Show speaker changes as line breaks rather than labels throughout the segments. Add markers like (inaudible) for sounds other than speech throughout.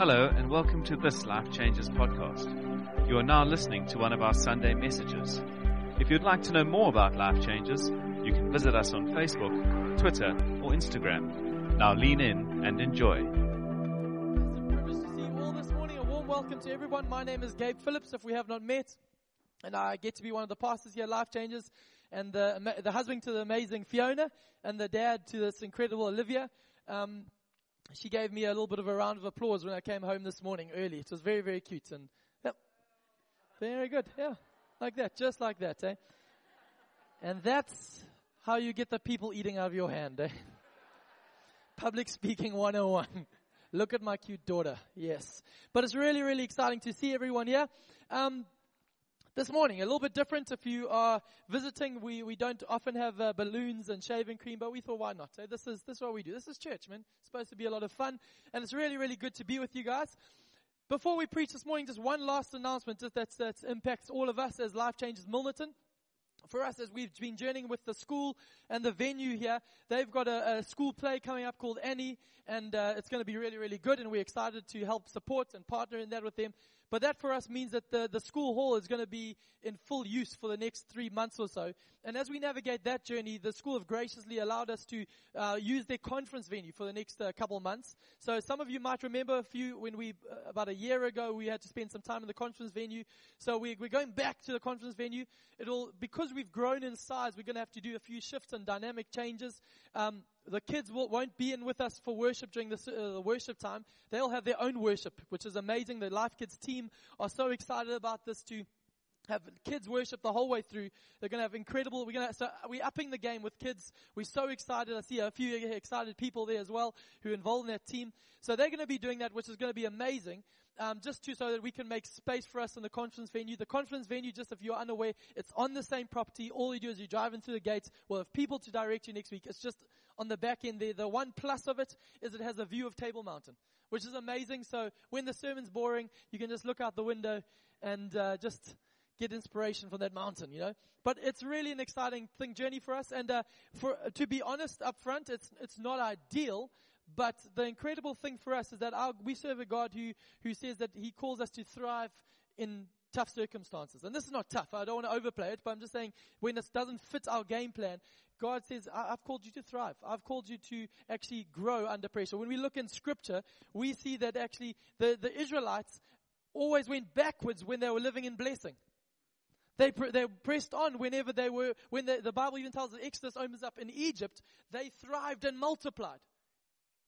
Hello, and welcome to this Life Changes podcast. You are now listening to one of our Sunday messages. If you'd like to know more about Life Changes, you can visit us on Facebook, Twitter, or Instagram. Now lean in and enjoy.
It's a privilege to see you all this morning. A warm welcome to everyone. My name is Gabe Phillips, if we have not met. And I get to be one of the pastors here at Life Changes, and the, the husband to the amazing Fiona, and the dad to this incredible Olivia. Um, she gave me a little bit of a round of applause when I came home this morning early. It was very, very cute. And yep, very good. Yeah, like that, just like that, eh? And that's how you get the people eating out of your hand, eh? (laughs) Public speaking 101. Look at my cute daughter. Yes. But it's really, really exciting to see everyone here. Um, this morning, a little bit different. If you are visiting, we, we don't often have uh, balloons and shaving cream, but we thought, why not? So this is this is what we do. This is church, man. It's supposed to be a lot of fun, and it's really, really good to be with you guys. Before we preach this morning, just one last announcement that, that impacts all of us as Life Changes Milnerton for us as we've been journeying with the school and the venue here, they've got a, a school play coming up called Annie, and uh, it's going to be really, really good, and we're excited to help support and partner in that with them. But that for us means that the, the school hall is going to be in full use for the next three months or so. And as we navigate that journey, the school have graciously allowed us to uh, use their conference venue for the next uh, couple months. So some of you might remember a few when we, uh, about a year ago, we had to spend some time in the conference venue. So we, we're going back to the conference venue. It'll, because we've grown in size, we're going to have to do a few shifts and dynamic changes. Um, the kids will, won't be in with us for worship during this, uh, the worship time. They'll have their own worship, which is amazing. The Life Kids team are so excited about this to have kids worship the whole way through. They're going to have incredible. We're going to so we're upping the game with kids. We're so excited. I see a few excited people there as well who are involved in that team. So they're going to be doing that, which is going to be amazing. Um, just to so that we can make space for us in the conference venue. The conference venue, just if you're unaware, it's on the same property. All you do is you drive into the gates. We'll have people to direct you next week. It's just on the back end there. The one plus of it is it has a view of Table Mountain, which is amazing. So when the sermon's boring, you can just look out the window and uh, just get inspiration from that mountain, you know. But it's really an exciting thing journey for us. And uh, for to be honest, up front, it's it's not ideal. But the incredible thing for us is that our, we serve a God who who says that He calls us to thrive in tough circumstances. And this is not tough. I don't want to overplay it, but I'm just saying when this doesn't fit our game plan, God says, I've called you to thrive. I've called you to actually grow under pressure. When we look in scripture, we see that actually the, the Israelites always went backwards when they were living in blessing. They, they pressed on whenever they were, when the, the Bible even tells us Exodus opens up in Egypt, they thrived and multiplied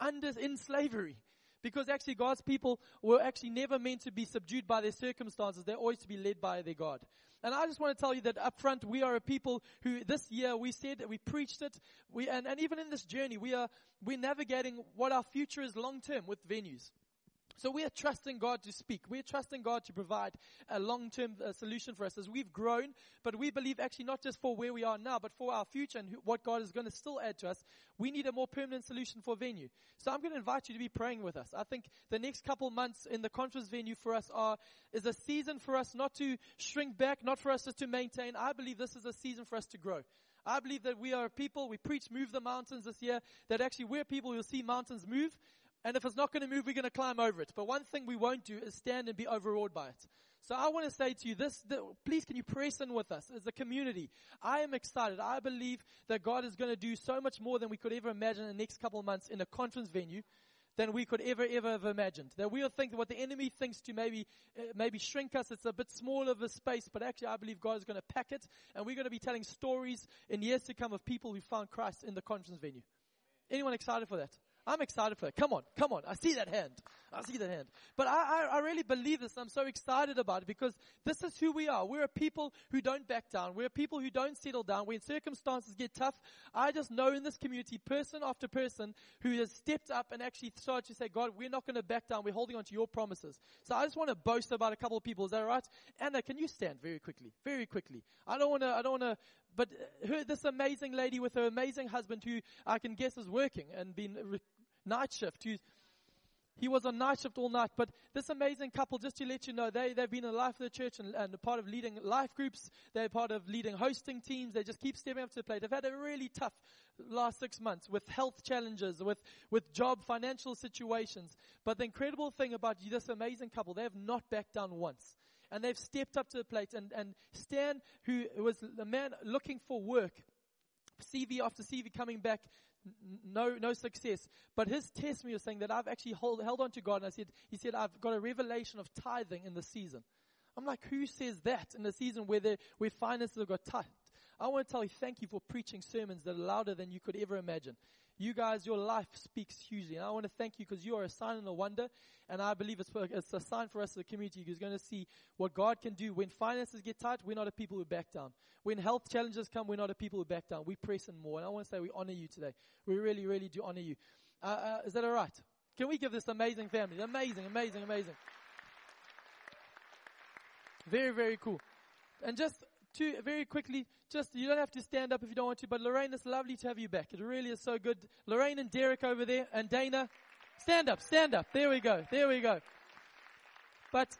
under, in slavery. Because actually God's people were actually never meant to be subdued by their circumstances. They're always to be led by their God. And I just want to tell you that up front, we are a people who this year we said we preached it. We, and, and even in this journey, we are, we're navigating what our future is long term with venues. So we are trusting God to speak. We're trusting God to provide a long-term uh, solution for us as we've grown, but we believe actually not just for where we are now, but for our future and who, what God is going to still add to us. We need a more permanent solution for venue. So I'm going to invite you to be praying with us. I think the next couple months in the conference venue for us are, is a season for us not to shrink back, not for us just to maintain. I believe this is a season for us to grow. I believe that we are people, we preach move the mountains this year, that actually we're people who'll see mountains move, and if it's not going to move, we're going to climb over it. But one thing we won't do is stand and be overawed by it. So I want to say to you this, the, please can you press in with us as a community? I am excited. I believe that God is going to do so much more than we could ever imagine in the next couple of months in a conference venue than we could ever, ever have imagined. That we'll think what the enemy thinks to maybe, uh, maybe shrink us. It's a bit small of a space, but actually I believe God is going to pack it and we're going to be telling stories in years to come of people who found Christ in the conference venue. Anyone excited for that? I'm excited for it. Come on, come on. I see that hand. I see that hand. But I, I, I, really believe this. I'm so excited about it because this is who we are. We're a people who don't back down. We're a people who don't settle down. When circumstances get tough, I just know in this community, person after person who has stepped up and actually started to say, God, we're not going to back down. We're holding on to your promises. So I just want to boast about a couple of people. Is that right? Anna, can you stand very quickly? Very quickly. I don't want to, I don't want to but uh, her, this amazing lady with her amazing husband who I can guess is working and been re- night shift, who's he was on night shift all night. But this amazing couple, just to let you know, they, they've been in the life of the church and, and a part of leading life groups. They're part of leading hosting teams. They just keep stepping up to the plate. They've had a really tough last six months with health challenges, with, with job, financial situations. But the incredible thing about this amazing couple, they have not backed down once. And they've stepped up to the plate. And, and Stan, who was the man looking for work, CV after CV coming back, no, no success. But his testimony was saying that I've actually hold, held on to God. And I said, he said, I've got a revelation of tithing in the season. I'm like, who says that in the season where, where finances have got tight? I want to tell you, thank you for preaching sermons that are louder than you could ever imagine. You guys, your life speaks hugely. And I want to thank you because you are a sign and a wonder. And I believe it's, it's a sign for us as a community who's going to see what God can do. When finances get tight, we're not a people who back down. When health challenges come, we're not a people who back down. We press in more. And I want to say we honor you today. We really, really do honor you. Uh, uh, is that all right? Can we give this amazing family? Amazing, amazing, amazing. Very, very cool. And just to very quickly, just you don't have to stand up if you don't want to, but Lorraine, it's lovely to have you back. It really is so good. Lorraine and Derek over there, and Dana, stand up, stand up. There we go, there we go. But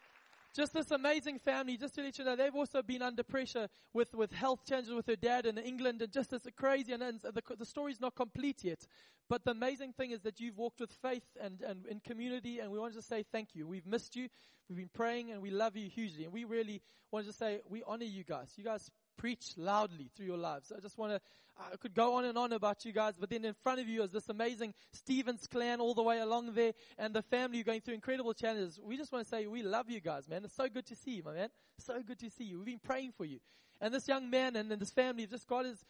just this amazing family, just to let you know, they've also been under pressure with, with health challenges with their dad in England, and just this crazy, and, and the, the story's not complete yet. But the amazing thing is that you've walked with faith and, and in community, and we want to say thank you. We've missed you, we've been praying, and we love you hugely. And we really want to say we honor you guys. You guys preach loudly through your lives. I just want to, I could go on and on about you guys, but then in front of you is this amazing Stevens clan all the way along there and the family going through incredible challenges. We just want to say we love you guys, man. It's so good to see you, my man. So good to see you. We've been praying for you. And this young man and, and this family, just God is,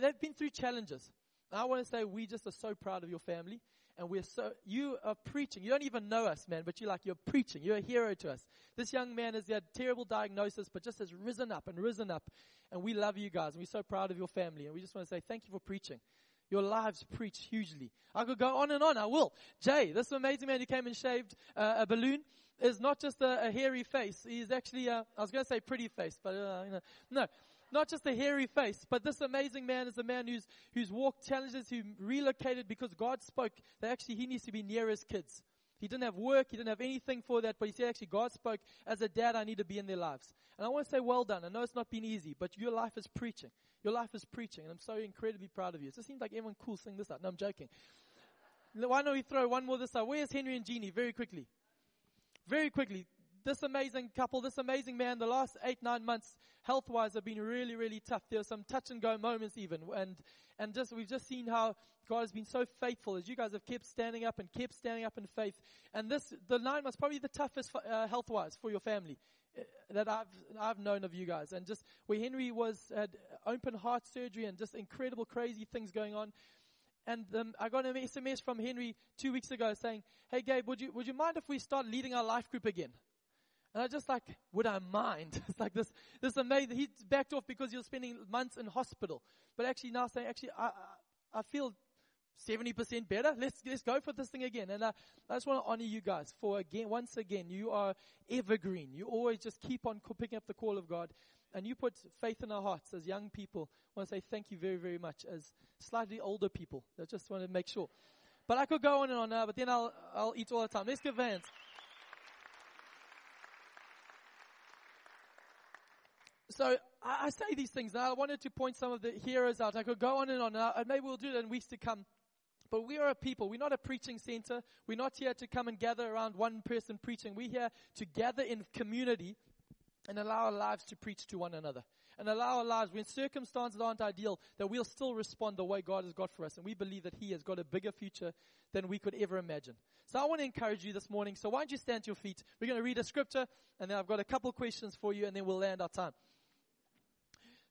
they've been through challenges. I want to say we just are so proud of your family and we're so, you are preaching. You don't even know us, man, but you're like, you're preaching. You're a hero to us. This young man has had terrible diagnosis, but just has risen up and risen up. And we love you guys, and we're so proud of your family. And we just want to say thank you for preaching. Your lives preach hugely. I could go on and on. I will. Jay, this amazing man who came and shaved uh, a balloon is not just a, a hairy face. He's actually, a, I was going to say pretty face, but uh, you know, no not just a hairy face, but this amazing man is a man who's, who's walked challenges, who relocated because God spoke that actually he needs to be near his kids. He didn't have work, he didn't have anything for that, but he said actually God spoke, as a dad I need to be in their lives. And I want to say well done. I know it's not been easy, but your life is preaching. Your life is preaching, and I'm so incredibly proud of you. It just seems like everyone cool sing this out. No, I'm joking. Why don't we throw one more this out? Where's Henry and Jeannie? Very quickly. Very quickly this amazing couple, this amazing man, the last eight, nine months, health wise, have been really, really tough. There were some touch and go moments even. And, and just, we've just seen how God has been so faithful as you guys have kept standing up and kept standing up in faith. And this, the nine months, probably the toughest uh, health wise for your family uh, that I've I've known of you guys, and just where Henry was had open heart surgery and just incredible, crazy things going on. And um, I got an SMS from Henry two weeks ago saying, "Hey Gabe, would you would you mind if we start leading our life group again?" And I just like, would I mind? (laughs) it's like this, this amazing, he backed off because was spending months in hospital. But actually now saying, actually, I, I, I feel 70% better. Let's, let's go for this thing again. And I, I just want to honor you guys for again, once again, you are evergreen. You always just keep on picking up the call of God. And you put faith in our hearts as young people. I want to say thank you very, very much as slightly older people. I just want to make sure. But I could go on and on now, but then I'll, I'll eat all the time. Let's give Vance. So I, I, say these things. Now I wanted to point some of the heroes out. I could go on and on, and maybe we'll do that in weeks to come. But we are a people. We're not a preaching center. We're not here to come and gather around one person preaching. We're here to gather in community and allow our lives to preach to one another. And allow our lives, when circumstances aren't ideal, that we'll still respond the way God has got for us. And we believe that He has got a bigger future than we could ever imagine. So I want to encourage you this morning. So why don't you stand to your feet? We're going to read a scripture, and then I've got a couple questions for you, and then we'll land our time.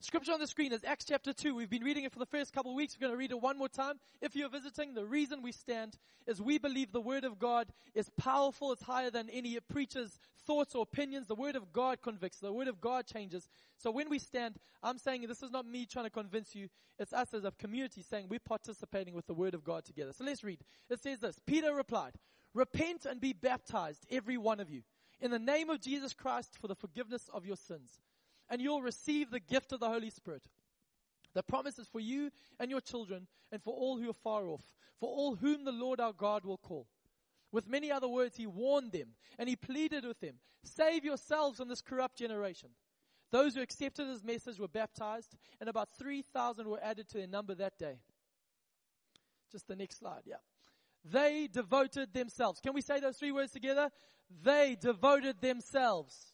Scripture on the screen is Acts chapter 2. We've been reading it for the first couple of weeks. We're going to read it one more time. If you're visiting, the reason we stand is we believe the Word of God is powerful. It's higher than any preacher's thoughts or opinions. The Word of God convicts. The Word of God changes. So when we stand, I'm saying this is not me trying to convince you. It's us as a community saying we're participating with the Word of God together. So let's read. It says this. Peter replied, Repent and be baptized, every one of you, in the name of Jesus Christ for the forgiveness of your sins and you'll receive the gift of the Holy Spirit. The promise is for you and your children and for all who are far off, for all whom the Lord our God will call. With many other words, he warned them and he pleaded with them, save yourselves from this corrupt generation. Those who accepted his message were baptized and about 3,000 were added to their number that day. Just the next slide, yeah. They devoted themselves. Can we say those three words together? They devoted themselves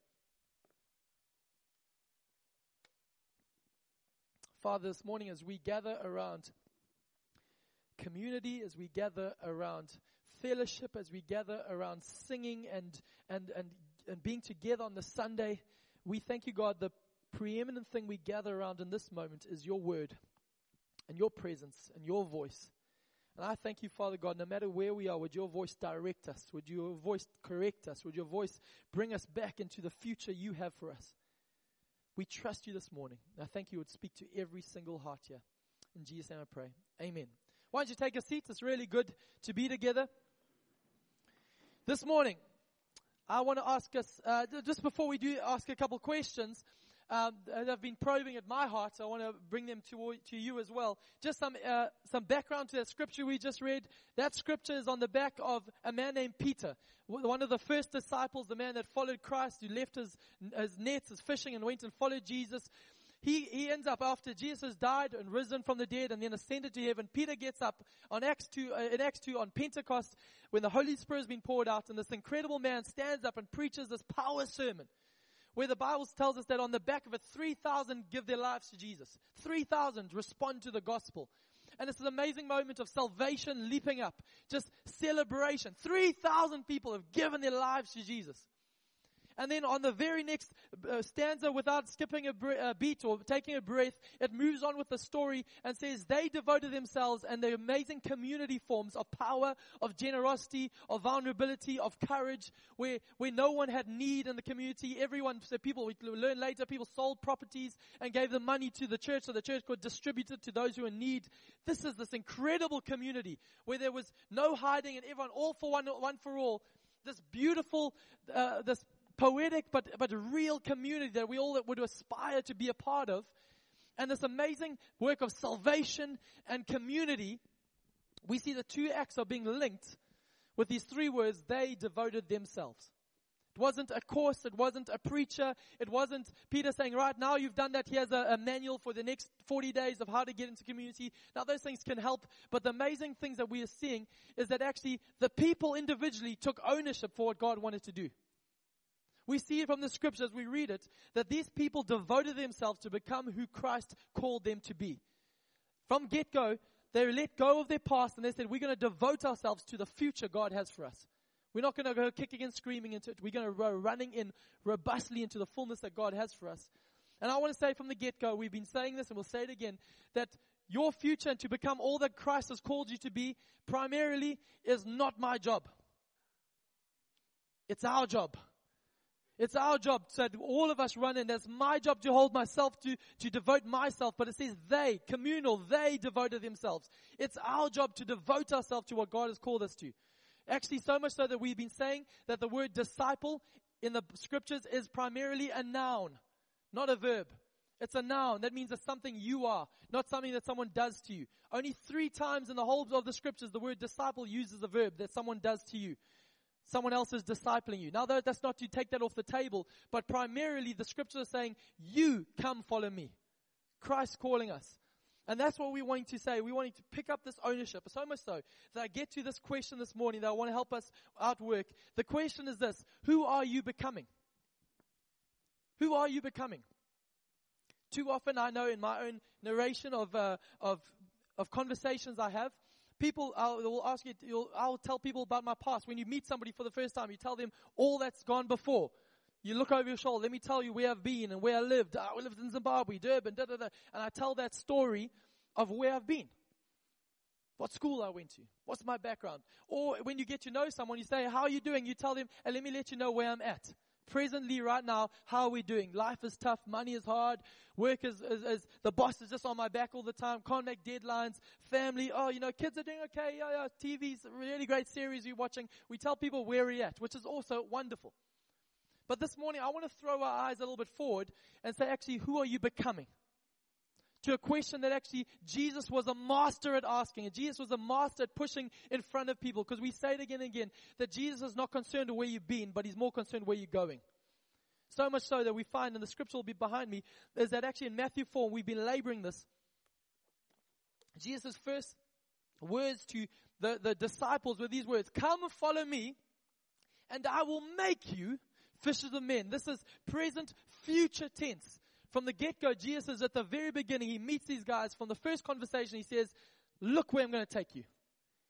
Father, this morning as we gather around community, as we gather around fellowship, as we gather around singing and, and, and, and being together on the Sunday, we thank you, God, the preeminent thing we gather around in this moment is your word and your presence and your voice. And I thank you, Father God, no matter where we are, would your voice direct us? Would your voice correct us? Would your voice bring us back into the future you have for us? We trust you this morning. I thank you would speak to every single heart here. In Jesus' name I pray. Amen. Why don't you take a seat? It's really good to be together. This morning, I want to ask us, uh, just before we do ask a couple questions, um, that have been probing at my heart, so I want to bring them to, to you as well. Just some, uh, some background to that scripture we just read. That scripture is on the back of a man named Peter, one of the first disciples, the man that followed Christ, who left his, his nets, his fishing, and went and followed Jesus. He, he ends up after Jesus died and risen from the dead and then ascended to heaven. Peter gets up on Acts 2, uh, in Acts 2 on Pentecost when the Holy Spirit has been poured out and this incredible man stands up and preaches this power sermon where the Bible tells us that on the back of it, 3,000 give their lives to Jesus. 3,000 respond to the gospel. And it's an amazing moment of salvation leaping up. Just celebration. 3,000 people have given their lives to Jesus. And then on the very next uh, stanza, without skipping a, bre- beat or taking a breath, it moves on with the story and says they devoted themselves and the amazing community forms of power, of generosity, of vulnerability, of courage, where, where no one had need in the community. Everyone, so people, we learn later, people sold properties and gave the money to the church so the church could distribute it to those who are in need. This is this incredible community where there was no hiding and everyone all for one, one for all this beautiful, uh, this poetic but, but real community that we all would aspire to be a part of. And this amazing work of salvation and community, we see the two acts are being linked with these three words, they devoted themselves. It wasn't a course. It wasn't a preacher. It wasn't Peter saying, right now you've done that. Here's a, a, manual for the next 40 days of how to get into community. Now those things can help. But the amazing things that we are seeing is that actually the people individually took ownership for what God wanted to do. We see it from the scriptures, we read it, that these people devoted themselves to become who Christ called them to be. From get go, they let go of their past and they said, We're going to devote ourselves to the future God has for us. We're not going to go kicking and screaming into it. We're going to go running in robustly into the fullness that God has for us. And I want to say from the get go, we've been saying this and we'll say it again, that your future and to become all that Christ has called you to be primarily is not my job. It's our job. It's our job. So all of us run in. It's my job to hold myself to, to devote myself. But it says they, communal, they devoted themselves. It's our job to devote ourselves to what God has called us to. Actually, so much so that we've been saying that the word disciple in the scriptures is primarily a noun, not a verb. It's a noun. That means it's something you are, not something that someone does to you. Only three times in the whole of the scriptures, the word disciple uses a verb that someone does to you. Someone else is discipling you. Now, that's not to take that off the table, but primarily the scriptures are saying, you come follow me. Christ calling us. And that's what we're wanting to say. We're wanting to pick up this ownership. So much so that I get to this question this morning that I want to help us outwork. The question is this Who are you becoming? Who are you becoming? Too often, I know in my own narration of, uh, of, of conversations I have, people, I'll, will ask you, I'll tell people about my past. When you meet somebody for the first time, you tell them all that's gone before. You look over your shoulder. Let me tell you where I've been and where I lived. Ah, I lived in Zimbabwe, Durban, da da da. And I tell that story of where I've been. what school I went to, what's my background. Or when you get to know someone, you say, how are you doing? You tell them, and let me let you know where I'm at. Presently, right now, how are we doing? Life is tough, money is hard, work is, is, is, the boss is just on my back all the time, can't make deadlines, family, oh, you know, kids are doing okay, yeah, yeah, TV's a really great series you're watching. We tell people where we're at, which is also wonderful. But this morning, I want to throw our eyes a little bit forward and say, actually, who are you becoming? To a question that actually Jesus was a master at asking. And Jesus was a master at pushing in front of people. Because we say it again and again that Jesus is not concerned where you've been, but he's more concerned where you're going. So much so that we find, and the scripture will be behind me, is that actually in Matthew 4, we've been laboring this. Jesus' first words to the, the disciples were these words, Come and follow me, and I will make you fishers of men. This is present, future tense. From the get-go, Jesus is at the very beginning, he meets these guys. From the first conversation, he says, look where I'm going to take you.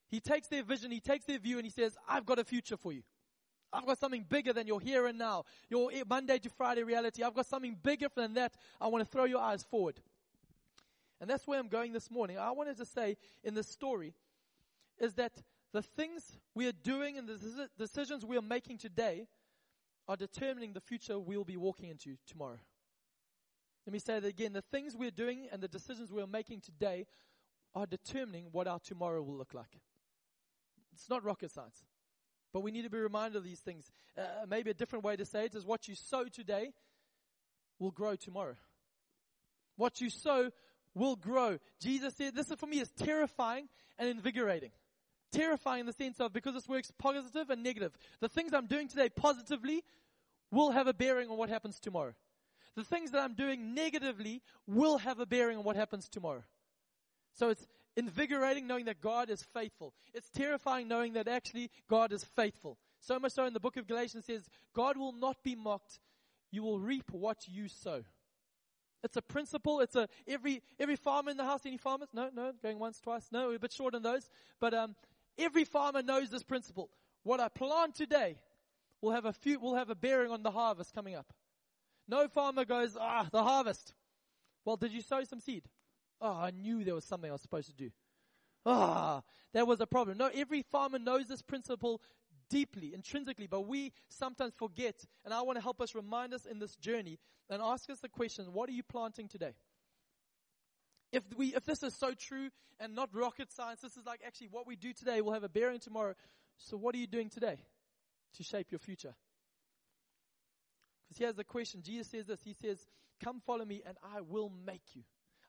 He takes their vision, he takes their view, and he says, I've got a future for you. I've got something bigger than your here and now, your eh, Monday to Friday reality. I've got something bigger than that. I want to throw your eyes forward. And that's where I'm going this morning. I wanted to say in this story is that the things we are doing and the decisions we are making today are determining the future we'll be walking into tomorrow. Let me say that again. The things we're doing and the decisions we're making today are determining what our tomorrow will look like. It's not rocket science. But we need to be reminded of these things. Uh, maybe a different way to say it is what you sow today will grow tomorrow. What you sow will grow. Jesus said, this for me is terrifying and invigorating. Terrifying in the sense of because this works positive and negative. The things I'm doing today positively will have a bearing on what happens tomorrow the things that I'm doing negatively will have a bearing on what happens tomorrow. So it's invigorating knowing that God is faithful. It's terrifying knowing that actually God is faithful. So much so in the book of Galatians says, God will not be mocked. You will reap what you sow. It's a principle. It's a every every farmer in the house. Any farmers? No, no. Going once, twice. No, we're a bit short on those. But um, every farmer knows this principle. What I plant today will have a few will have a bearing on the harvest coming up. No farmer goes, ah, the harvest. Well, did you sow some seed? Oh, I knew there was something I was supposed to do. Ah, that was a problem. No, every farmer knows this principle deeply, intrinsically, but we sometimes forget. And I want to help us remind us in this journey and ask us the question, what are you planting today? If we, if this is so true and not rocket science, this is like actually what we do today will have a bearing tomorrow. So what are you doing today to shape your future? Because here's the question. Jesus says this. He says, come follow me and I will make you.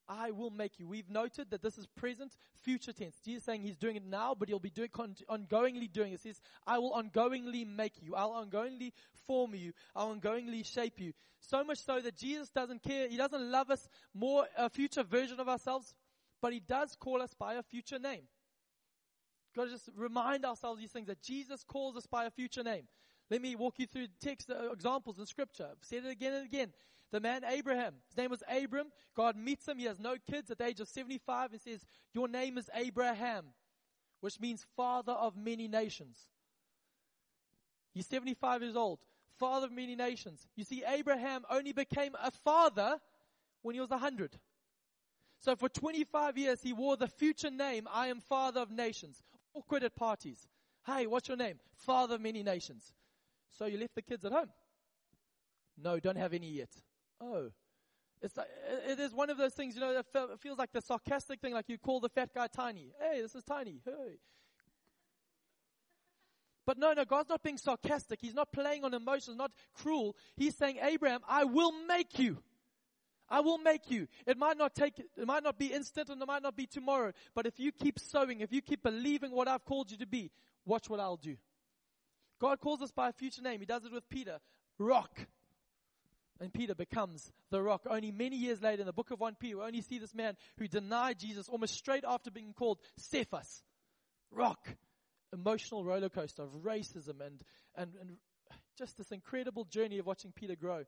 I will make you. We've noted that this is present, future tense. Jesus saying he's doing it now, but he'll be doing, ongoingly doing it. He says, I will ongoingly make you. I'll ongoingly form you. I'll ongoingly shape you. So much so that Jesus doesn't care. He doesn't love us more, a future version of ourselves, but he does call us by a future name. Got to just remind ourselves these things that Jesus calls us by a future name. Let me walk you through text uh, examples in scripture. I've said it again and again. The man Abraham, his name was Abram. God meets him. He has no kids at the age of 75 and says, your name is Abraham, which means father of many nations. He's 75 years old, father of many nations. You see, Abraham only became a father when he was 100. So for 25 years, he wore the future name, I am father of nations. Awkward at parties. Hey, what's your name? Father of many nations. So you left the kids at home? No, don't have any yet. Oh. It's like, it is one of those things, you know, that feels like the sarcastic thing, like you call the fat guy tiny. Hey, this is tiny. Hey. But no, no, God's not being sarcastic. He's not playing on emotions, not cruel. He's saying, Abraham, I will make you. I will make you. It might not take, it might not be instant and it might not be tomorrow. But if you keep sowing, if you keep believing what I've called you to be, watch what I'll do. God calls us by a future name. He does it with Peter. Rock. And Peter becomes the rock. Only many years later in the book of 1 Peter, we only see this man who denied Jesus almost straight after being called Cephas. Rock. Emotional roller coaster of racism and, and, and just this incredible journey of watching Peter grow.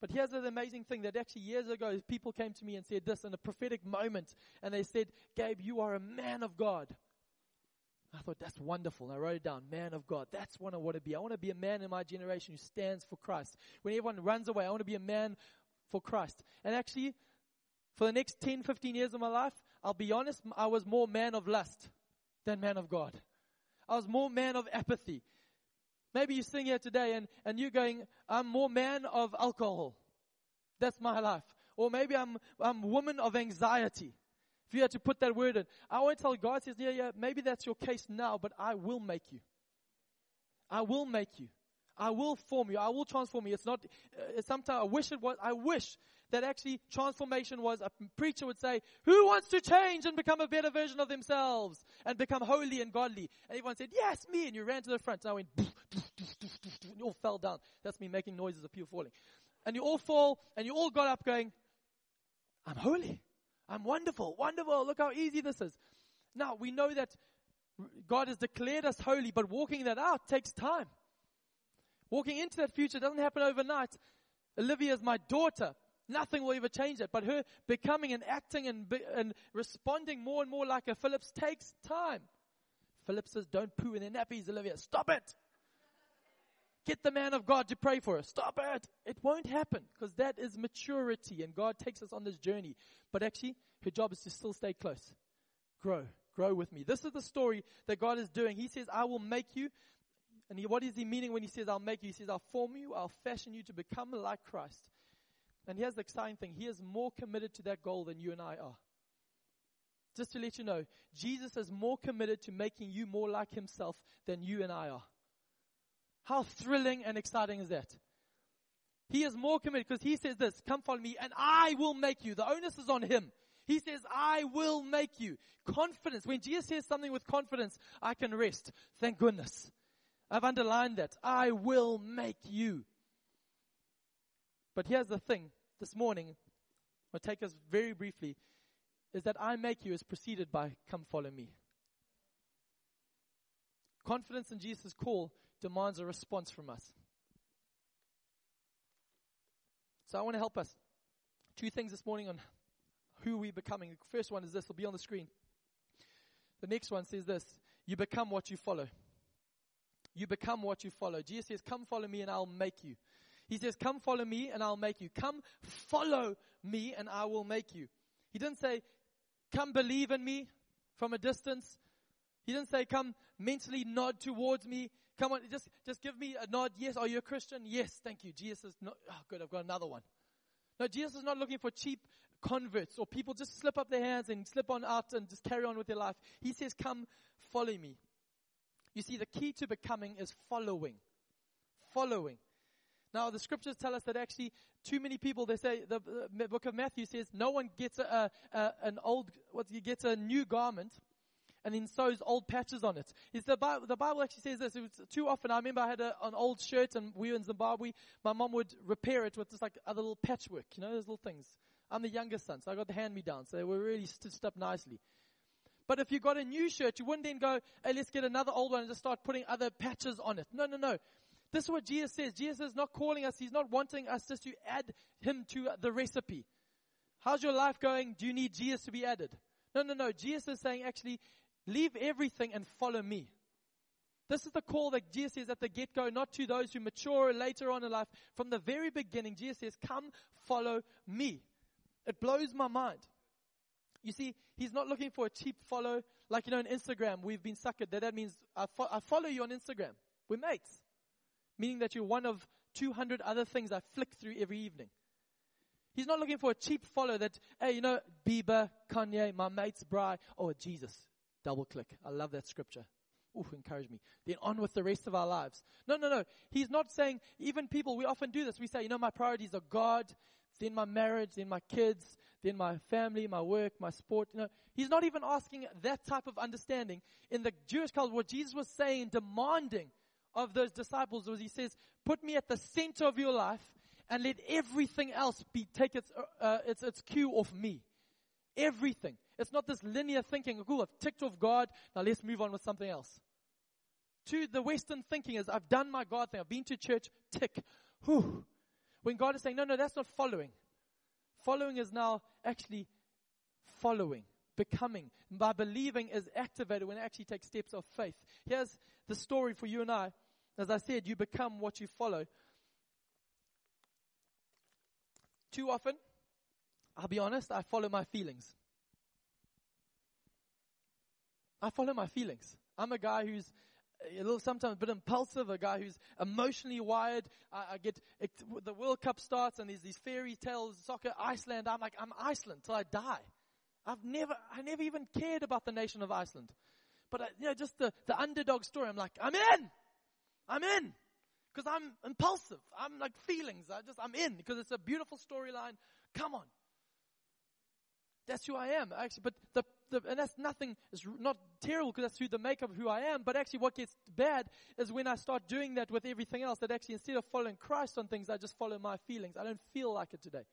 But here's the amazing thing that actually years ago, people came to me and said this in a prophetic moment. And they said, Gabe, you are a man of God. I thought that's wonderful. I wrote it down. Man of God. That's what I want to be. I want to be a man in my generation who stands for Christ. When everyone runs away, I want to be a man for Christ. And actually, for the next 10, 15 years of my life, I'll be honest, I was more man of lust than man of God. I was more man of apathy. Maybe you're sitting here today and, and you're going, I'm more man of alcohol. That's my life. Or maybe I'm, I'm woman of anxiety. If you had to put that word in, I won't tell God says, yeah, yeah, maybe that's your case now, but I will make you. I will make you. I will form you. I will transform you. It's not, uh, sometimes I wish it was, I wish that actually transformation was a preacher would say, who wants to change and become a better version of themselves and become holy and godly? And everyone said, yes, me. And you ran to the front. And I went, and you all fell down. That's me making noises of people falling. And you all fall and you all got up going, I'm holy. I'm wonderful. Wonderful. Look how easy this is. Now we know that God has declared us holy, but walking that out takes time. Walking into that future doesn't happen overnight. Olivia is my daughter. Nothing will ever change that. But her becoming and acting and, be, and responding more and more like a Phillips takes time. Philip says, Don't poo in their nappies, Olivia. Stop it. Get the man of God to pray for us. Stop it. It won't happen because that is maturity and God takes us on this journey. But actually, her job is to still stay close. Grow. Grow with me. This is the story that God is doing. He says, I will make you and he, what is he meaning when he says, I'll make you? He says, I'll form you, I'll fashion you to become like Christ. And here's the exciting thing He is more committed to that goal than you and I are. Just to let you know, Jesus is more committed to making you more like Himself than you and I are. How thrilling and exciting is that? He is more committed because He says this, come follow me and I will make you. The onus is on Him. He says, I will make you. Confidence. When Jesus says something with confidence, I can rest. Thank goodness. I've underlined that. I will make you. But here's the thing this morning, I'll take us very briefly, is that I make you is preceded by come follow me. Confidence in Jesus' call demands a response from us. So I want to help us. Two things this morning on who we're becoming. The first one is this, will be on the screen. The next one says this You become what you follow. You become what you follow. Jesus says, Come follow me and I'll make you. He says, Come follow me and I'll make you. Come follow me and I will make you. He didn't say, Come believe in me from a distance. He didn't say, Come mentally nod towards me. Come on, just, just give me a nod. Yes. Are you a Christian? Yes. Thank you. Jesus is not, oh, good. I've got another one. No, Jesus is not looking for cheap converts or people just slip up their hands and slip on out and just carry on with their life. He says, Come follow me. You see, the key to becoming is following. Following. Now, the scriptures tell us that actually too many people, they say, the, the book of Matthew says, no one gets a, a, an old, what, you get a new garment and then sews old patches on it. Is the, Bible, the Bible actually says this. Too often, I remember I had a, an old shirt and we were in Zimbabwe. My mom would repair it with just like other little patchwork, you know, those little things. I'm the youngest son, so I got the hand me down, so they were really stitched up nicely. But if you got a new shirt, you wouldn't then go, hey, let's get another old one and just start putting other patches on it. No, no, no. This is what Jesus says. Jesus is not calling us, He's not wanting us just to add Him to the recipe. How's your life going? Do you need Jesus to be added? No, no, no. Jesus is saying, actually, leave everything and follow me. This is the call that Jesus says at the get go, not to those who mature later on in life. From the very beginning, Jesus says, Come follow me. It blows my mind. You see, he's not looking for a cheap follow. Like, you know, on Instagram, we've been suckered that that means I, fo- I follow you on Instagram. We're mates. Meaning that you're one of 200 other things I flick through every evening. He's not looking for a cheap follow that, hey, you know, Bieber, Kanye, my mate's bride. Oh, Jesus. Double click. I love that scripture. Ooh, encourage me. Then on with the rest of our lives. No, no, no. He's not saying, even people, we often do this. We say, you know, my priorities are God, then my marriage, then my kids, then my family, my work, my sport. You know, he's not even asking that type of understanding. In the Jewish culture, what Jesus was saying, demanding of those disciples was he says, put me at the center of your life and let everything else be, take its, uh, uh its, its cue off me. Everything. It's not this linear thinking, cool, I've ticked off God, now let's move on with something else. To the Western thinking is, I've done my God thing, I've been to church, tick. Whew. When God is saying, no, no, that's not following. Following is now actually following, becoming. by believing is activated when it actually takes steps of faith. Here's the story for you and I. As I said, you become what you follow. Too often, I'll be honest, I follow my feelings. I follow my feelings. I'm a guy who's a little sometimes a bit impulsive, a guy who's emotionally wired. I, I get it, the World Cup starts and there's these fairy tales, soccer, Iceland. I'm like I'm Iceland till I die. I've never, I never even cared about the nation of Iceland, but I, you know, just the the underdog story. I'm like I'm in, I'm in, because I'm impulsive. I'm like feelings. I just I'm in because it's a beautiful storyline. Come on. That's who I am, actually. But the, the and that's nothing, is not terrible because that's who the makeup of who I am. But actually what gets bad is when I start doing that with everything else, that actually instead of following Christ on things, I just follow my feelings. I don't feel like it today.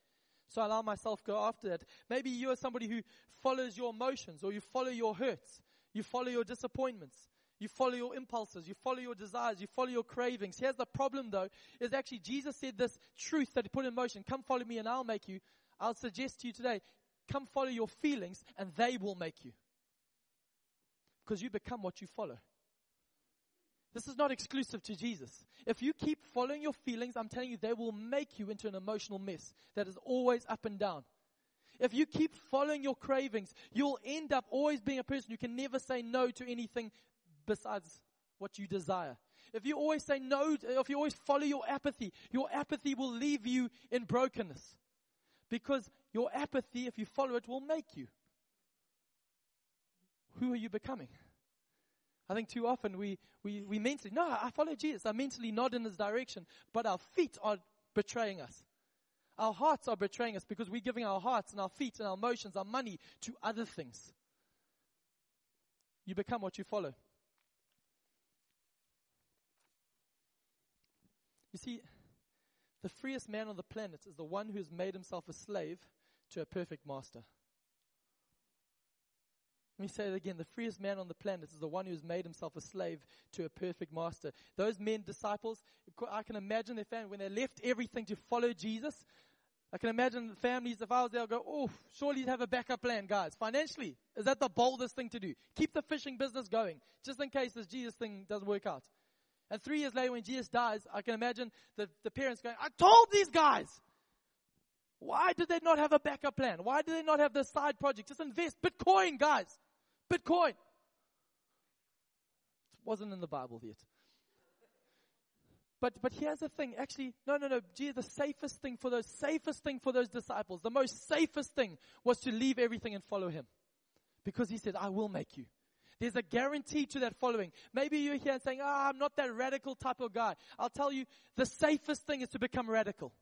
So I allow myself go after that. Maybe you are somebody who follows your emotions or you follow your hurts. You follow your disappointments. You follow your impulses. You follow your desires. You follow your cravings. Here's the problem though, is actually Jesus said this truth that he put in motion. Come follow me and I'll make you. I'll suggest to you today, Come follow your feelings and they will make you. Because you become what you follow. This is not exclusive to Jesus. If you keep following your feelings, I'm telling you, they will make you into an emotional mess that is always up and down. If you keep following your cravings, you'll end up always being a person who can never say no to anything besides what you desire. If you always say no, if you always follow your apathy, your apathy will leave you in brokenness. Because your apathy, if you follow it, will make you. Who are you becoming? I think too often we, we, we mentally, no, I follow Jesus. I mentally nod in his direction, but our feet are betraying us. Our hearts are betraying us because we're giving our hearts and our feet and our emotions, our money to other things. You become what you follow. You see, the freest man on the planet is the one who has made himself a slave to a perfect master. Let me say it again. The freest man on the planet is the one who has made himself a slave to a perfect master. Those men, disciples, I can imagine their family, when they left everything to follow Jesus, I can imagine the families, if I was there, I'd go, oh, surely you'd have a backup plan, guys. Financially, is that the boldest thing to do? Keep the fishing business going, just in case this Jesus thing doesn't work out. And three years later, when Jesus dies, I can imagine the, the parents going, I told these guys! Why did they not have a backup plan? Why did they not have the side project? Just invest. Bitcoin, guys. Bitcoin. It wasn't in the Bible yet. But, but here's the thing. Actually, no, no, no. Gee, the safest thing for those, safest thing for those disciples, the most safest thing was to leave everything and follow him. Because he said, I will make you. There's a guarantee to that following. Maybe you're here and saying, ah, oh, I'm not that radical type of guy. I'll tell you, the safest thing is to become radical.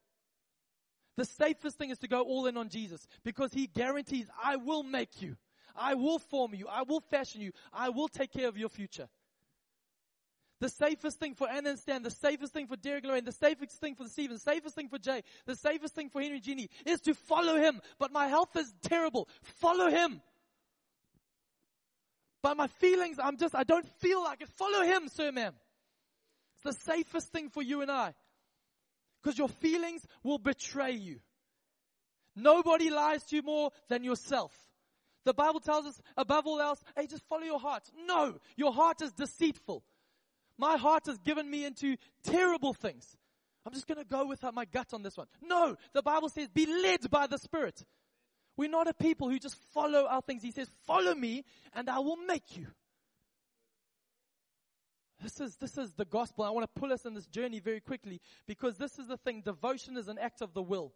The safest thing is to go all in on Jesus because he guarantees, I will make you. I will form you. I will fashion you. I will take care of your future. The safest thing for Anna and Stan, the safest thing for Derek Lorraine, the safest thing for Stephen, the safest thing for Jay, the safest thing for Henry Jeannie is to follow him. But my health is terrible. Follow him. By my feelings, I'm just, I don't feel like it. Follow him, sir, ma'am. It's the safest thing for you and I. Because your feelings will betray you. Nobody lies to you more than yourself. The Bible tells us above all else, hey, just follow your heart. No, your heart is deceitful. My heart has given me into terrible things. I'm just going to go with my gut on this one. No, the Bible says be led by the Spirit. We're not a people who just follow our things. He says, follow me and I will make you. This is, this is the gospel. I want to pull us in this journey very quickly because this is the thing. Devotion is an act of the will.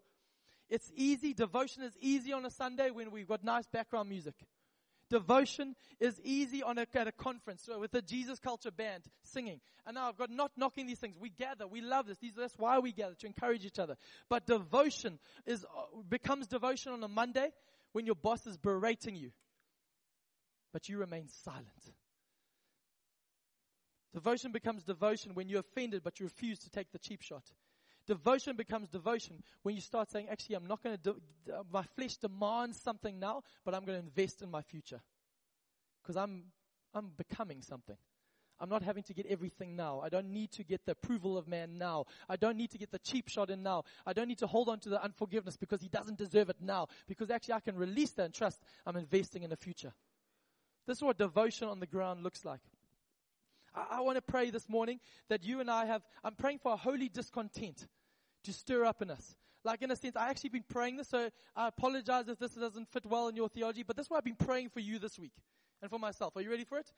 It's easy. Devotion is easy on a Sunday when we've got nice background music. Devotion is easy on a, at a conference with a Jesus culture band singing. And now I've got not knocking these things. We gather. We love this. These, that's why we gather to encourage each other. But devotion is, uh, becomes devotion on a Monday when your boss is berating you. But you remain silent. Devotion becomes devotion when you're offended, but you refuse to take the cheap shot. Devotion becomes devotion when you start saying, actually, I'm not going to, de- uh, my flesh demands something now, but I'm going to invest in my future. Because I'm, I'm becoming something. I'm not having to get everything now. I don't need to get the approval of man now. I don't need to get the cheap shot in now. I don't need to hold on to the unforgiveness because he doesn't deserve it now. Because actually I can release that and trust I'm investing in the future. This is what devotion on the ground looks like. I, I want to pray this morning that you and I have, I'm praying for a holy discontent to stir up in us. Like in a sense, I actually been praying this, so I apologize if this doesn't fit well in your theology, but this is what I've been praying for you this week. and for myself. Are you ready for it?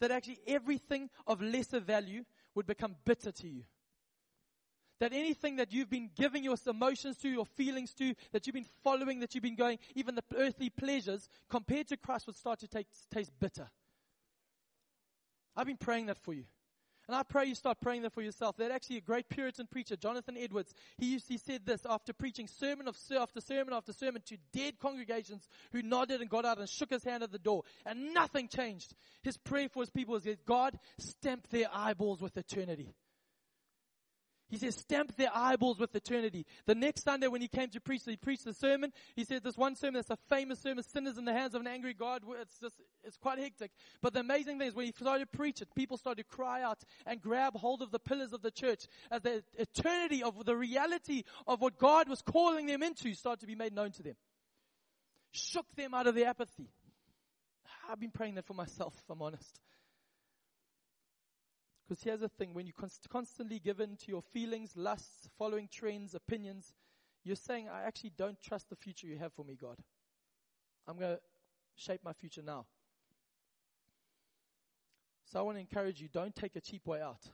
That actually everything of lesser value would become bitter to you. That anything that you've been giving your emotions to, your feelings to, that you've been following, that you've been going, even the earthly pleasures, compared to Christ would start to take, taste bitter. I've been praying that for you. And I pray you start praying that for yourself. That actually a great Puritan preacher, Jonathan Edwards, he used he said this after preaching sermon after sermon after sermon to dead congregations who nodded and got out and shook his hand at the door, and nothing changed. His prayer for his people was that God stamp their eyeballs with eternity. He says, stamp their eyeballs with eternity. The next Sunday when he came to preach, he preached the sermon. He said this one sermon that's a famous sermon, Sinners in the Hands of an Angry God. It's just, it's quite hectic. But the amazing thing is when he started to preach it, people started to cry out and grab hold of the pillars of the church as the eternity of the reality of what God was calling them into started to be made known to them. Shook them out of their apathy. I've been praying that for myself, if I'm honest. Because here's the thing when you const- constantly give in to your feelings, lusts, following trends, opinions, you're saying, I actually don't trust the future you have for me, God. I'm going to shape my future now. So I want to encourage you don't take a cheap way out.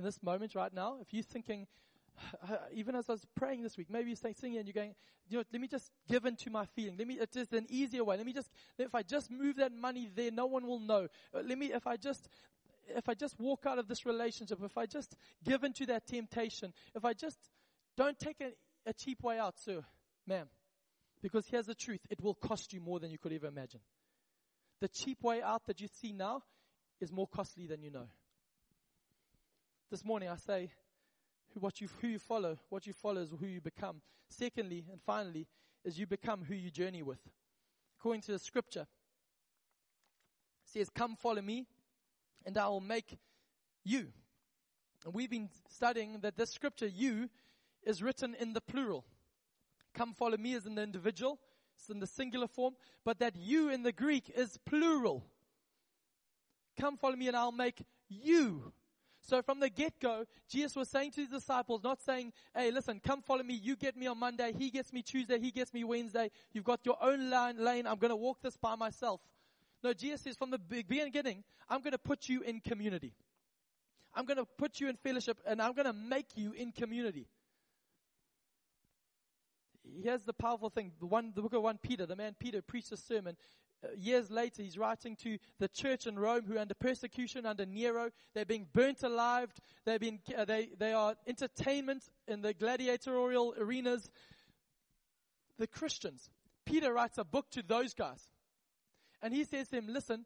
In this moment right now, if you're thinking, (sighs) even as I was praying this week, maybe you're saying, singing and you're going, you know, let me just give in to my feeling. Let me, it's just an easier way. Let me just, if I just move that money there, no one will know. Uh, let me, if I just if I just walk out of this relationship, if I just give into that temptation, if I just don't take a, a cheap way out, sir, ma'am, because here's the truth it will cost you more than you could ever imagine. The cheap way out that you see now is more costly than you know. This morning I say, what you, who you follow, what you follow is who you become. Secondly, and finally, is you become who you journey with. According to the scripture, it says, Come follow me, and I will make you. And we've been studying that this scripture, you, is written in the plural. Come follow me as in the individual, it's in the singular form, but that you in the Greek is plural. Come follow me and I'll make you. So from the get-go, Jesus was saying to his disciples, not saying, hey, listen, come follow me. You get me on Monday. He gets me Tuesday. He gets me Wednesday. You've got your own lane. I'm going to walk this by myself. No, Jesus says from the beginning, I'm going to put you in community. I'm going to put you in fellowship and I'm going to make you in community. Here's the powerful thing. The one, the book of 1 Peter, the man Peter preached a sermon. Uh, years later, he's writing to the church in Rome who are under persecution under Nero. They're being burnt alive. They've been, uh, they, they are entertainment in the gladiatorial arenas. The Christians. Peter writes a book to those guys. And he says to him, listen,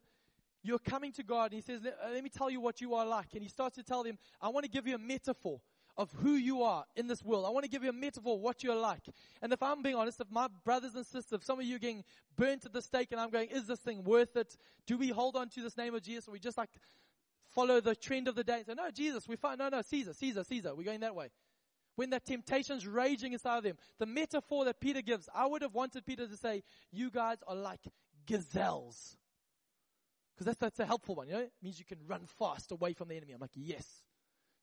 you're coming to God. And he says, let, uh, let me tell you what you are like. And he starts to tell them, I want to give you a metaphor of who you are in this world. I want to give you a metaphor what you're like. And if I'm being honest, if my brothers and sisters, if some of you are getting burnt at the stake and I'm going, is this thing worth it? Do we hold on to this name of Jesus or we just like follow the trend of the day and say, no, Jesus, we find, no, no, Caesar, Caesar, Caesar. We're going that way. When that temptation's raging inside of them, the metaphor that Peter gives, I would have wanted Peter to say, you guys are like gazelles. Because that's, that's a helpful one, you know? It means you can run fast away from the enemy. I'm like, yes.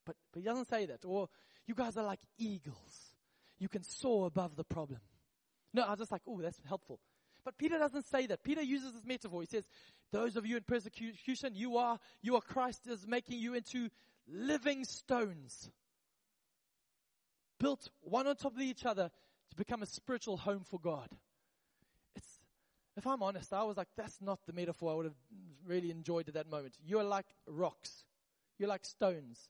But, but he doesn't say that. Or you guys are like eagles. You can soar above the problem. No, I was just like, oh, that's helpful. But Peter doesn't say that. Peter uses this metaphor. He says, those of you in persecution, you are, you are Christ is making you into living stones. Built one on top of each other to become a spiritual home for God if I'm honest, I was like, that's not the metaphor I would have really enjoyed at that moment. You're like rocks. You're like stones.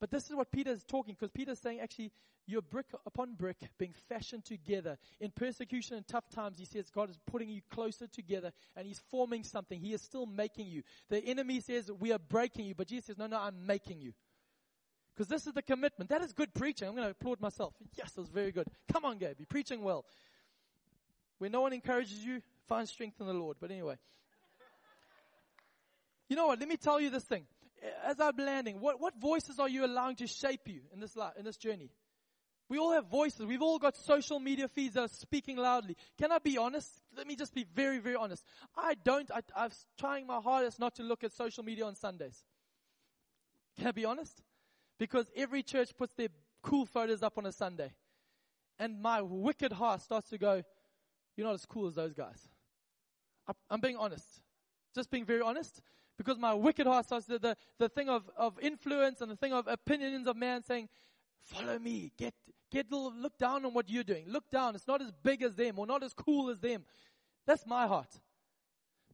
But this is what Peter is talking, because Peter's saying actually, you're brick upon brick being fashioned together. In persecution and tough times, he says God is putting you closer together and he's forming something. He is still making you. The enemy says we are breaking you, but Jesus says, no, no, I'm making you. Because this is the commitment. That is good preaching. I'm going to applaud myself. Yes, that was very good. Come on, Gabe. You're preaching well. When no one encourages you, find strength in the Lord. But anyway. You know what? Let me tell you this thing. As I'm landing, what, what voices are you allowing to shape you in this life, in this journey? We all have voices. We've all got social media feeds that are speaking loudly. Can I be honest? Let me just be very, very honest. I don't, I, I'm trying my hardest not to look at social media on Sundays. Can I be honest? Because every church puts their cool photos up on a Sunday. And my wicked heart starts to go, you're not as cool as those guys. I'm being honest. Just being very honest. Because my wicked heart starts the, the, the thing of, of influence and the thing of opinions of man saying, follow me. Get, get, look down on what you're doing. Look down. It's not as big as them or not as cool as them. That's my heart.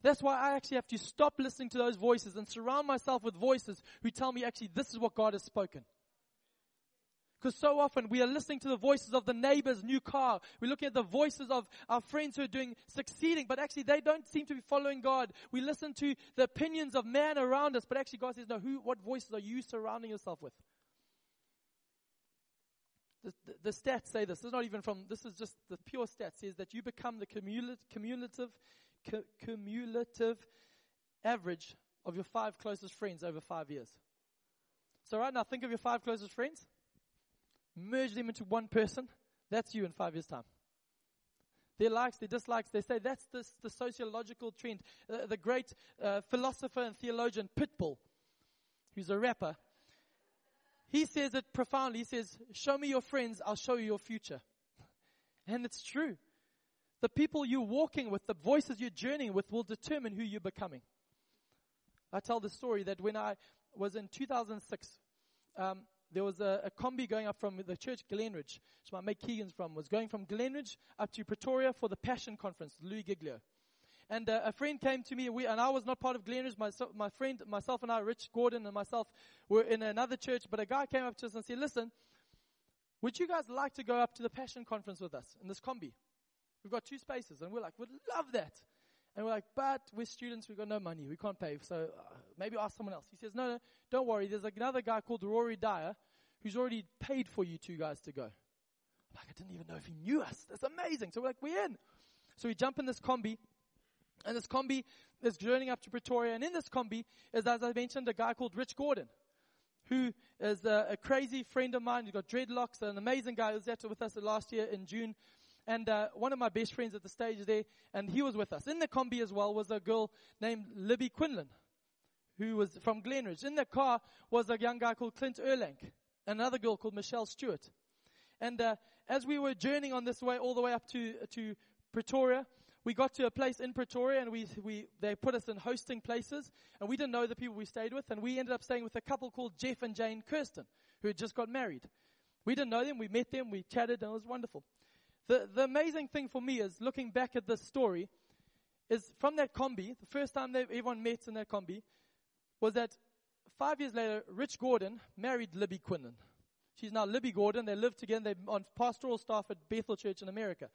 That's why I actually have to stop listening to those voices and surround myself with voices who tell me actually this is what God has spoken. Because so often we are listening to the voices of the neighbor's new car. We're looking at the voices of our friends who are doing succeeding, but actually they don't seem to be following God. We listen to the opinions of man around us, but actually God says, no, who, what voices are you surrounding yourself with? The, the, the stats say this. This is not even from, this is just the pure stats says that you become the cumulative, cumulative, cu- cumulative average of your five closest friends over five years. So right now, think of your five closest friends merge them into one person, that's you in five years' time. Their likes, their dislikes, they say that's the, the sociological trend. Uh, the great uh, philosopher and theologian Pitbull, who's a rapper, he says it profoundly. He says, Show me your friends, I'll show you your future. (laughs) And it's true. The people you're walking with, the voices you're journeying with, will determine who you're becoming. I tell the story that when I was in 2006, um, there was a, a combi going up from the church Glenridge, which my mate Keegan's from, was going from Glenridge up to Pretoria for the Passion Conference, Louis Giglio. And uh, a friend came to me, we, and I was not part of Glenridge. My, my friend, myself and I, Rich Gordon and myself, were in another church. But a guy came up to us and said, "Listen, would you guys like to go up to the Passion Conference with us in this combi? We've got two spaces." And we're like, "We'd love that." And we're like, "But we're students. We've got no money. We can't pay. So uh, maybe ask someone else." He says, "No, no, don't worry. There's another guy called Rory Dyer who's already paid for you two guys to go." I'm like, I didn't even know if he knew us. That's amazing. So we're like, we're in. So we jump in this combi. And this combi is journeying up to Pretoria. And in this combi is, as I mentioned, a guy called Rich Gordon, who is a, a crazy friend of mine. He's got dreadlocks, an amazing guy. He was there with us last year in June. And uh, one of my best friends at the stage there, and he was with us. In the combi as well was a girl named Libby Quinlan, who was from Glenridge. In the car was a young guy called Clint Erlang, another girl called Michelle Stewart. And uh, as we were journeying on this way, all the way up to to Pretoria, we got to a place in Pretoria, and we we they put us in hosting places, and we didn't know the people we stayed with, and we ended up staying with a couple called Jeff and Jane Kirsten, who had just got married. We didn't know them. We met them. We chatted, and it was wonderful. The the amazing thing for me is looking back at this story, is from that combi, the first time they everyone met in that combi, was that five years later, Rich Gordon married Libby Quinlan. She's now Libby Gordon. They live together. They're on pastoral staff at Bethel Church in America.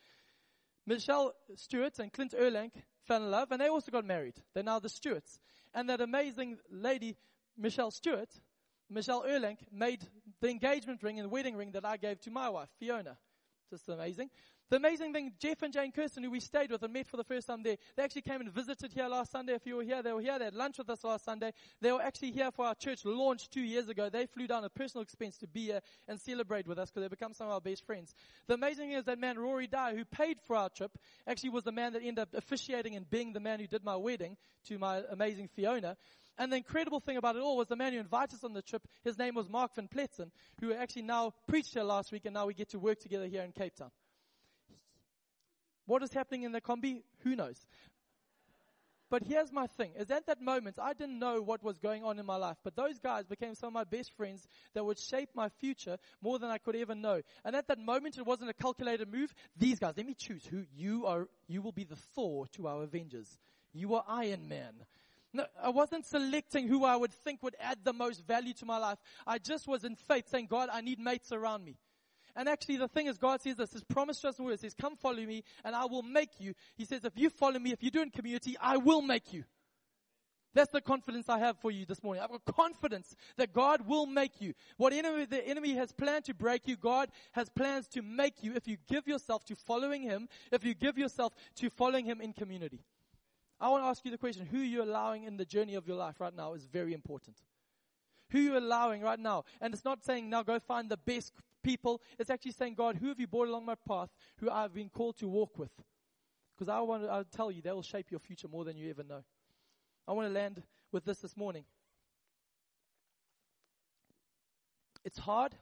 Michelle Stewart and Clint Erlang fell in love, and they also got married. They're now the Stewarts. And that amazing lady, Michelle Stewart, Michelle Erlang, made the engagement ring and the wedding ring that I gave to my wife, Fiona. Just amazing. The amazing thing, Jeff and Jane Kirsten, who we stayed with and met for the first time there, they actually came and visited here last Sunday. If you were here, they were here. They had lunch with us last Sunday. They were actually here for our church launch two years ago. They flew down at personal expense to be here and celebrate with us because they've become some of our best friends. The amazing thing is that man, Rory Dyer, who paid for our trip, actually was the man that ended up officiating and being the man who did my wedding to my amazing Fiona. And the incredible thing about it all was the man who invited us on the trip, his name was Mark van Pletzen, who actually now preached here last week and now we get to work together here in Cape Town. What is happening in the combi? Who knows? But here's my thing, is at that moment, I didn't know what was going on in my life, but those guys became some of my best friends that would shape my future more than I could ever know. And at that moment, it wasn't a calculated move. These guys, let me choose who you are, you will be the Thor to our Avengers. You are Iron Man. No, I wasn't selecting who I would think would add the most value to my life. I just was in faith saying, God, I need mates around me. And actually the thing is, God says this, His promise to us in says, come follow me and I will make you. He says, if you follow me, if you do in community, I will make you. That's the confidence I have for you this morning. I've got confidence that God will make you. What enemy, the enemy has planned to break you, God has plans to make you if you give yourself to following Him, if you give yourself to following Him in community. I want to ask you the question, who you're allowing in the journey of your life right now is very important. Who you're allowing right now. And it's not saying now go find the best people. It's actually saying, God, who have you brought along my path who I've been called to walk with? Because I want to I'll tell you, they will shape your future more than you ever know. I want to land with this this morning. It's hard.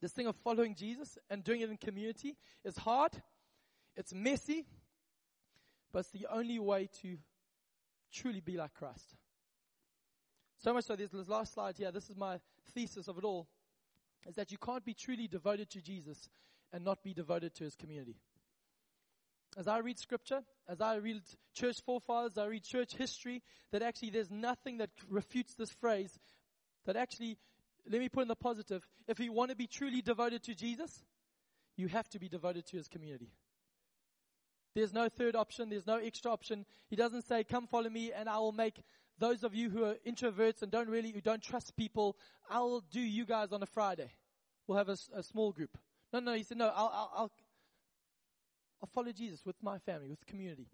This thing of following Jesus and doing it in community is hard. It's messy. But it's the only way to truly be like Christ. So much so, this last slide here. This is my thesis of it all is that you can't be truly devoted to Jesus and not be devoted to his community. As I read scripture, as I read church forefathers, I read church history, that actually there's nothing that refutes this phrase. That actually, let me put in the positive. If you want to be truly devoted to Jesus, you have to be devoted to his community. There's no third option. There's no extra option. He doesn't say, come follow me and I will make those of you who are introverts and don't really, who don't trust people, I'll do you guys on a Friday. We'll have a, a small group. No, no, he said, no, I'll, I'll, I'll, I'll follow Jesus with my family, with community.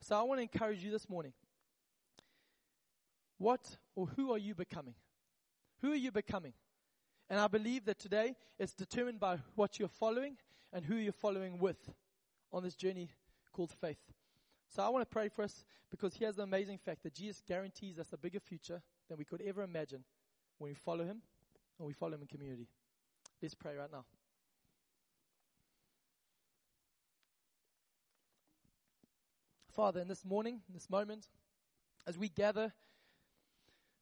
So I want to encourage you this morning. What or who are you becoming? Who are you becoming? And I believe that today it's determined by what you're following and who you're following with on this journey called faith. So I want to pray for us because here's the amazing fact that Jesus guarantees us a bigger future than we could ever imagine when we follow him and we follow him in community. Let's pray right now. Father, in this morning, in this moment, as we gather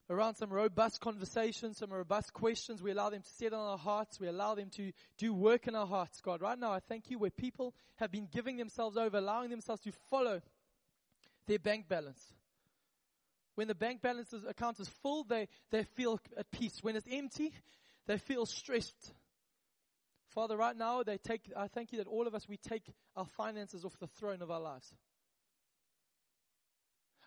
around some robust conversations, some robust questions, we allow them to settle on our hearts. We allow them to do work in our hearts, God. Right now, I thank you where people have been giving themselves over, allowing themselves to follow their bank balance. When the bank balance account is full, they, they feel at peace. When it's empty, they feel stressed. Father, right now, they take, I thank you that all of us, we take our finances off the throne of our lives.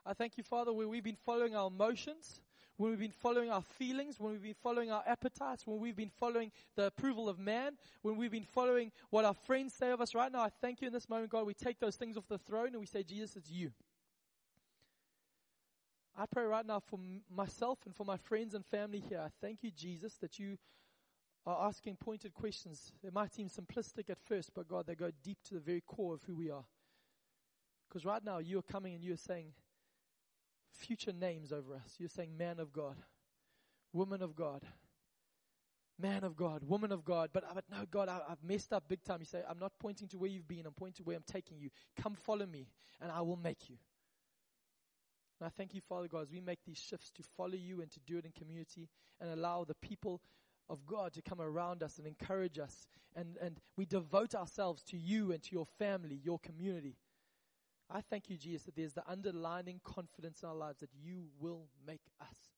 I thank you, Father, where we've been following our emotions, when we've been following our feelings, when we've been following our appetites, when we've been following the approval of man, when we've been following what our friends say of us right now, I thank you in this moment, God, we take those things off the throne and we say, Jesus, it's you. I pray right now for myself and for my friends and family here. I thank you, Jesus, that you are asking pointed questions. They might seem simplistic at first, but God, they go deep to the very core of who we are. Because right now you're coming and you're saying future names over us. You're saying man of God, woman of God, man of God, woman of God. But, but no, God, I, I've messed up big time. You say, I'm not pointing to where you've been, I'm pointing to where I'm taking you. Come follow me, and I will make you. And I thank you, Father God, as we make these shifts to follow you and to do it in community and allow the people of God to come around us and encourage us. And, and we devote ourselves to you and to your family, your community. I thank you, Jesus, that there's the underlining confidence in our lives that you will make us.